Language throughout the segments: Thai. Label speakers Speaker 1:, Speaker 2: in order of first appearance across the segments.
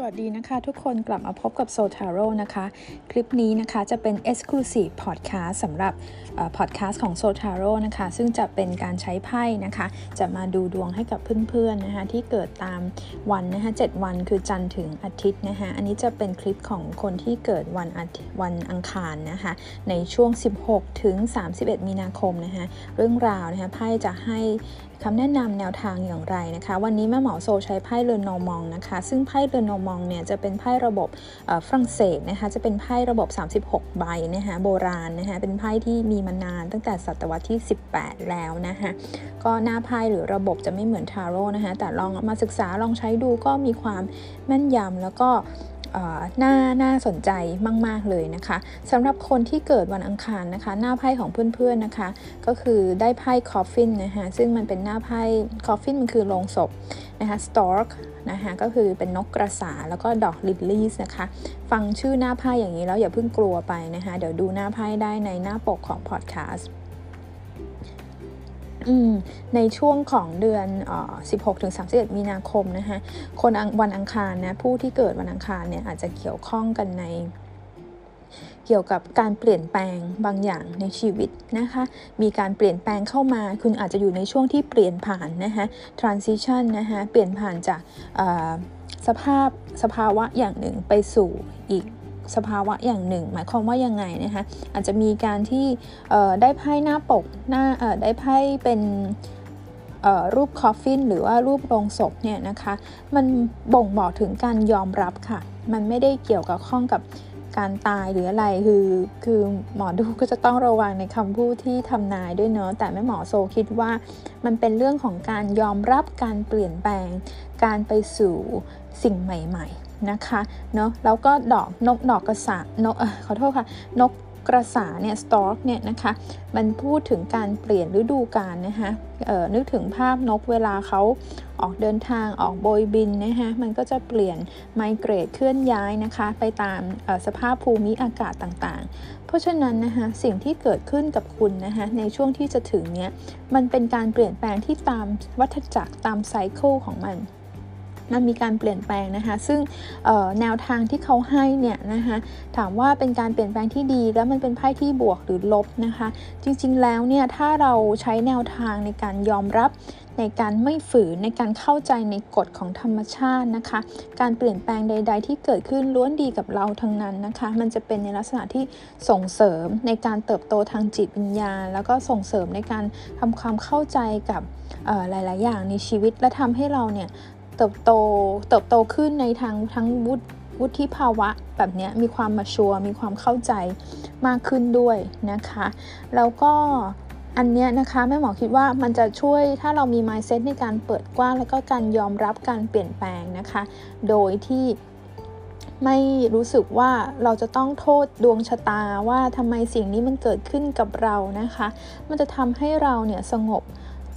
Speaker 1: สวัสดีนะคะทุกคนกลับมาพบกับโซทาโร่นะคะ คลิปนี้นะคะจะเป็น Exclusive Podcast สำหรับพอดแคสต์ของโซทาโร่นะคะ ซึ่งจะเป็นการใช้ไพ่นะคะ จะมาดูดวงให้กับเพื่อนๆนะคะที่เกิดตามวันนะคะ7วันคือจันทร์ถึงอาทิตย์นะคะอันนี้จะเป็นคลิปของคนที่เกิดวันอาทิตย์วันอังคารนะคะในช่วง 16 ถึง 31 มีนาคมนะคะเรื่องราวนะคะไพ่จะให้คำแนะนำแนวทางอย่างไรนะคะ วันนี้แม่หมอโซใช้ไพ่เรือนนอมองนะคะ ซึ่งไพ่เรือนนอมองเนี่ยจะเป็นไพ่ระบบฝรั่งเศสนะคะจะเป็นไพ่ระบบ 36 ใบนะคะโบราณนะคะเป็นไพ่ที่มีมานานตั้งแต่ศตวรรษที่ 18 แล้วนะคะก็หน้าไพ่หรือระบบจะไม่เหมือนทาโร่นะคะแต่ลองมาศึกษาลองใช้ดูก็มีความแม่นยำแล้วก็น่าน่าสนใจมาก ๆ เลยนะคะสำหรับคนที่เกิดวันอังคารนะคะ หน้าไพ่ของเพื่อน ๆ นะคะ ก็คือได้ไพ่ coffin นะคะซึ่งมันเป็นหน้าไพ่ coffin มันคือโลงศพ นะคะ stork นะคะก็คือเป็นนกกระสาแล้วก็ดอกลิลลี่นะคะ ฟังชื่อหน้าไพ่อย่างนี้แล้วอย่าเพิ่งกลัวไปนะคะ เดี๋ยวดูหน้าไพ่ได้ในหน้าปกของพอดแคสต์ในช่วงของเดือนอ16ถึง31 มีนาคมนะคะคนวันอังคารนะผู้ที่เกิดวันอังคารเนี่ยอาจจะเกี่ยวข้องกันใน เกี่ยวกับการเปลี่ยนแปลงบางอย่างในชีวิตนะคะ มีการเปลี่ยนแปลงเข้ามา คุณอาจจะอยู่ในช่วงที่เปลี่ยนผ่านนะคะ transition นะคะเปลี่ยนผ่านจากสภาพสภาวะอย่างหนึ่งไปสู่อีกสภาวะอย่างหนึ่ง หมายความว่ายังไงนะคะอาจจะมีการที่ได้ไพ่หน้าปกหน้าได้ไพ่เป็นรูปคอฟฟินหรือว่ารูปโรงศพเนี่ยนะคะ มันบ่งบอกถึงการยอมรับค่ะ มันไม่ได้เกี่ยวกับข้องกับ การตายหรืออะไรคือคือหมอดูก็จะต้องระวังในคำพูดที่ทำนายด้วยเนาะแต่แม่หมอโซคิดว่ามันเป็นเรื่องของการยอมรับการเปลี่ยนแปลง การไปสู่สิ่งใหม่ ๆนะคะเนาะแล้วก็ดอกนกดอกกระสานกขอโทษค่ะ นก กระสาเนี่ย stork เนี่ยนะคะมันพูดถึงการเปลี่ยนฤดูกาลนะคะนึกถึงภาพนกเวลาเขาออกเดินทางออกโบยบินนะคะมันก็จะเปลี่ยนไมเกรดเคลื่อนย้ายนะคะ ไปตามสภาพภูมิอากาศต่างๆ เพราะฉะนั้นนะคะสิ่งที่เกิดขึ้นกับคุณนะคะในช่วงที่จะถึงเนี้ยมันเป็นการเปลี่ยนแปลงที่ตามวัฏจักรตามไซเคิลของมัน มันมีการเปลี่ยนแปลงนะคะ ซึ่งแนวทางที่เขาให้เนี่ยนะคะถามว่าเป็นการเปลี่ยนแปลงที่ดี แล้วมันเป็นไพ่ที่บวกหรือลบนะคะ จริงๆแล้วเนี่ยถ้าเราใช้แนวทางในการยอมรับในการไม่ฝืนในการเข้าใจในกฎของธรรมชาตินะคะ การเปลี่ยนแปลงใด ๆ ที่เกิดขึ้นล้วนดีกับเราทั้งนั้นนะคะ มันจะเป็นในลักษณะที่ส่งเสริมในการเติบโตทางจิตวิญญาณ แล้วก็ส่งเสริมในการทำความเข้าใจกับหลาย ๆ อย่างในชีวิตและทำให้เราเนี่ย เติบโตเติบโตขึ้นในทางทั้งวุฒิวุฒิภาวะแบบนี้มีความมาชัวมีความเข้าใจมากขึ้นด้วยนะคะแล้วก็อันเนี้ยนะคะแม่หมอคิดว่ามันจะช่วยถ้าเรามี mindset ในการเปิดกว้าง แล้วก็การยอมรับการเปลี่ยนแปลงนะคะ โดยที่ไม่รู้สึกว่าเราจะต้องโทษดวงชะตาว่าทำไมสิ่งนี้มันเกิดขึ้นกับเรานะคะ มันจะทำให้เราเนี่ยสงบ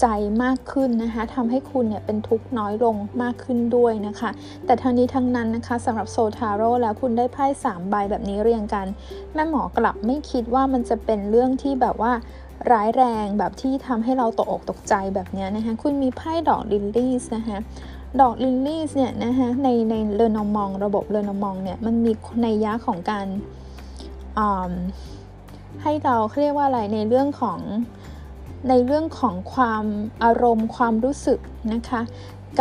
Speaker 1: ใจมากขึ้นนะคะทำให้คุณเนี่ยเป็นทุกข์น้อยลงมากขึ้นด้วยนะคะ แต่ทั้งนี้ทั้งนั้นนะคะสำหรับโซทาโร่แล้วคุณได้ไพ่สามใบแบบนี้เรียงกัน แม่หมอกลับไม่คิดว่ามันจะเป็นเรื่องที่แบบว่าร้ายแรงแบบที่ทำให้เราตกอกตกใจแบบนี้นะคะคุณมีไพ่ดอกลิลลี่นะคะดอกลิลลี่เนี่ยนะคะในในเรนอมอง ระบบเรนอมองเนี่ยมันมีในยะของการให้เราเรียกว่าอะไรในเรื่องของ ในเรื่องของความอารมณ์ความรู้สึกนะคะ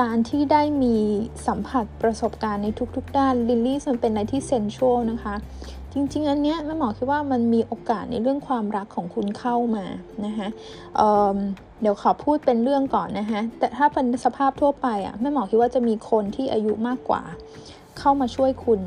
Speaker 1: การที่ได้มีสัมผัสประสบการณ์ในทุกๆ ด้านลิลลี่มันเป็นอะไรที่เซนชวลนะคะ จริงๆ อันเนี้ยแม่หมอคิดว่ามันมีโอกาสในเรื่องความรักของคุณเข้ามานะคะเเดี๋ยวขอพูดเป็นเรื่องก่อนนะคะแต่ถ้าเป็นสภาพทั่วไปอะแม่หมอคิดว่าจะมีคนที่อายุมากกว่า เข้ามาช่วยคุณ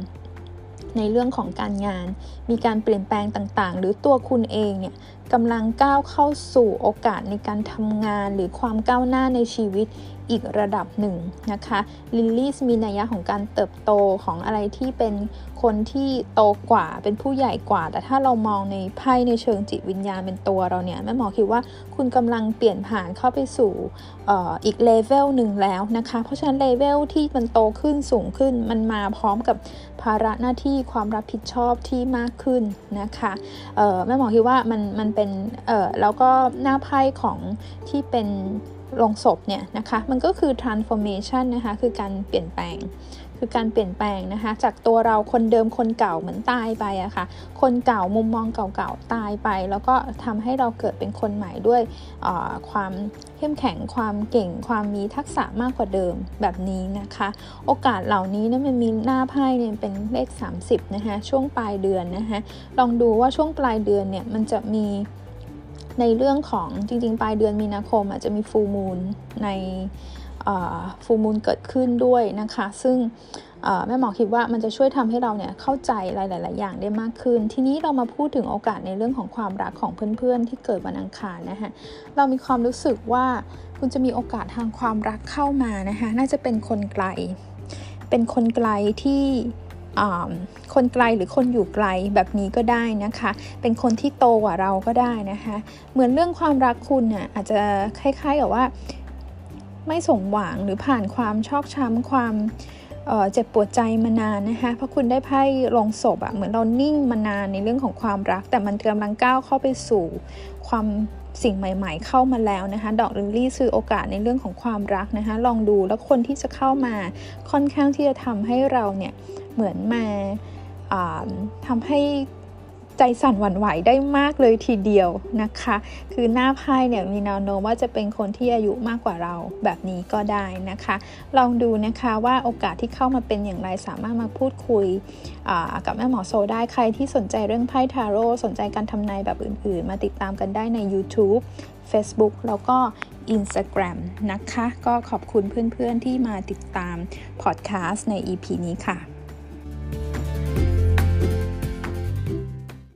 Speaker 1: ในเรื่องของการงาน มีการเปลี่ยนแปลงต่างๆ หรือตัวคุณเองเนี่ยกำลังก้าวเข้าสู่โอกาสในการทำงานหรือความก้าวหน้าในชีวิตอีกระดับหนึ่งนะคะลิลลี่มีนัยยะของการเติบโตของอะไรที่เป็นคนที่โตกว่าเป็นผู้ใหญ่กว่า แต่ถ้าเรามองในไพ่ในเชิงจิตวิญญาณเป็นตัวเราเนี่ยแม่หมอคิดว่าคุณกำลังเปลี่ยนผ่านเข้าไปสู่ออีกเลเวลหนึ่งแล้วนะคะเพราะฉะนั้นเลเวลที่มันโตขึ้นสูงขึ้น มันมาพร้อมกับภาระหน้าที่ความรับผิดชอบที่มากขึ้นนะคะแม่หมอคิดว่ามันมันเป็นแล้วก็หน้าไพ่ของที่เป็น ลงศพเนี่ยนะคะมันก็คือ transformation นะคะคือการเปลี่ยนแปลง คือการเปลี่ยนแปลงนะคะจากตัวเราคนเดิมคนเก่าเหมือนตายไปอะคะ่ะคนเก่ามุมมองเก่าๆตายไป แล้วก็ทำให้เราเกิดเป็นคนใหม่ด้วยความเข้มแข็งความเก่งความมีทักษะมากกว่าเดิมแบบนี้นะคะ โอกาสเหล่านี้เนี่ยมันมีหน้าไพ่เนี่ยเป็นเลข 30นะคะช่วงปลายเดือนนะคะลองดูว่าช่วงปลายเดือนเนี่ยมันจะมี ในเรื่องของจริง ๆ ปลายเดือนมีนาคมอาจจะมีฟูมูลในฟูมูลเกิดขึ้นด้วยนะคะ ซึ่งแม่หมอคิดว่ามันจะช่วยทำให้เราเนี่ยเข้าใจหลาย ๆ อย่างได้มากขึ้น ทีนี้เรามาพูดถึงโอกาสในเรื่องของความรักของเพื่อน ๆ ที่เกิดวันอังคารนะคะเรามีความรู้สึกว่าคุณจะมีโอกาสทางความรักเข้ามานะคะน่าจะเป็นคนไกล เป็นคนไกลที่ คนไกลหรือคนอยู่ไกลแบบนี้ก็ได้นะคะ เป็นคนที่โตกว่าเราก็ได้นะคะ เหมือนเรื่องความรักคุณเนี่ยอาจจะคล้ายๆกับว่าไม่สมหวังหรือผ่านความชอกช้ำความเจ็บปวดใจมานานนะคะ เพราะคุณได้ไพ่ลงศพอะเหมือนเรานิ่งมานานในเรื่องของความรัก แต่มันกำลังก้าวเข้าไปสู่ความ สิ่งใหม่ ๆ เข้ามาแล้วนะคะ ดอกลิลลี่คือโอกาสในเรื่องของความรักนะคะ ลองดูแล้วคนที่จะเข้ามาค่อนข้างที่จะทำให้เราเนี่ยเหมือนมาทำให้ ใจสั่นหวั่นไหวได้มากเลยทีเดียวนะคะ คือหน้าไพ่เนี่ยมีแนวโน้มว่าจะเป็นคนที่อายุมากกว่าเราแบบนี้ก็ได้นะคะ ลองดูนะคะว่าโอกาสที่เข้ามาเป็นอย่างไรสามารถมาพูดคุยกับแม่หมอโซได้ใครที่สนใจเรื่องไพ่ทาโร่สนใจการทำนายแบบอื่นๆ มาติดตามกันได้ใน YouTube Facebook แล้วก็ Instagram นะคะ ก็ขอบคุณเพื่อนๆที่มาติดตามพอดแคสต์ใน EP นี้ค่ะ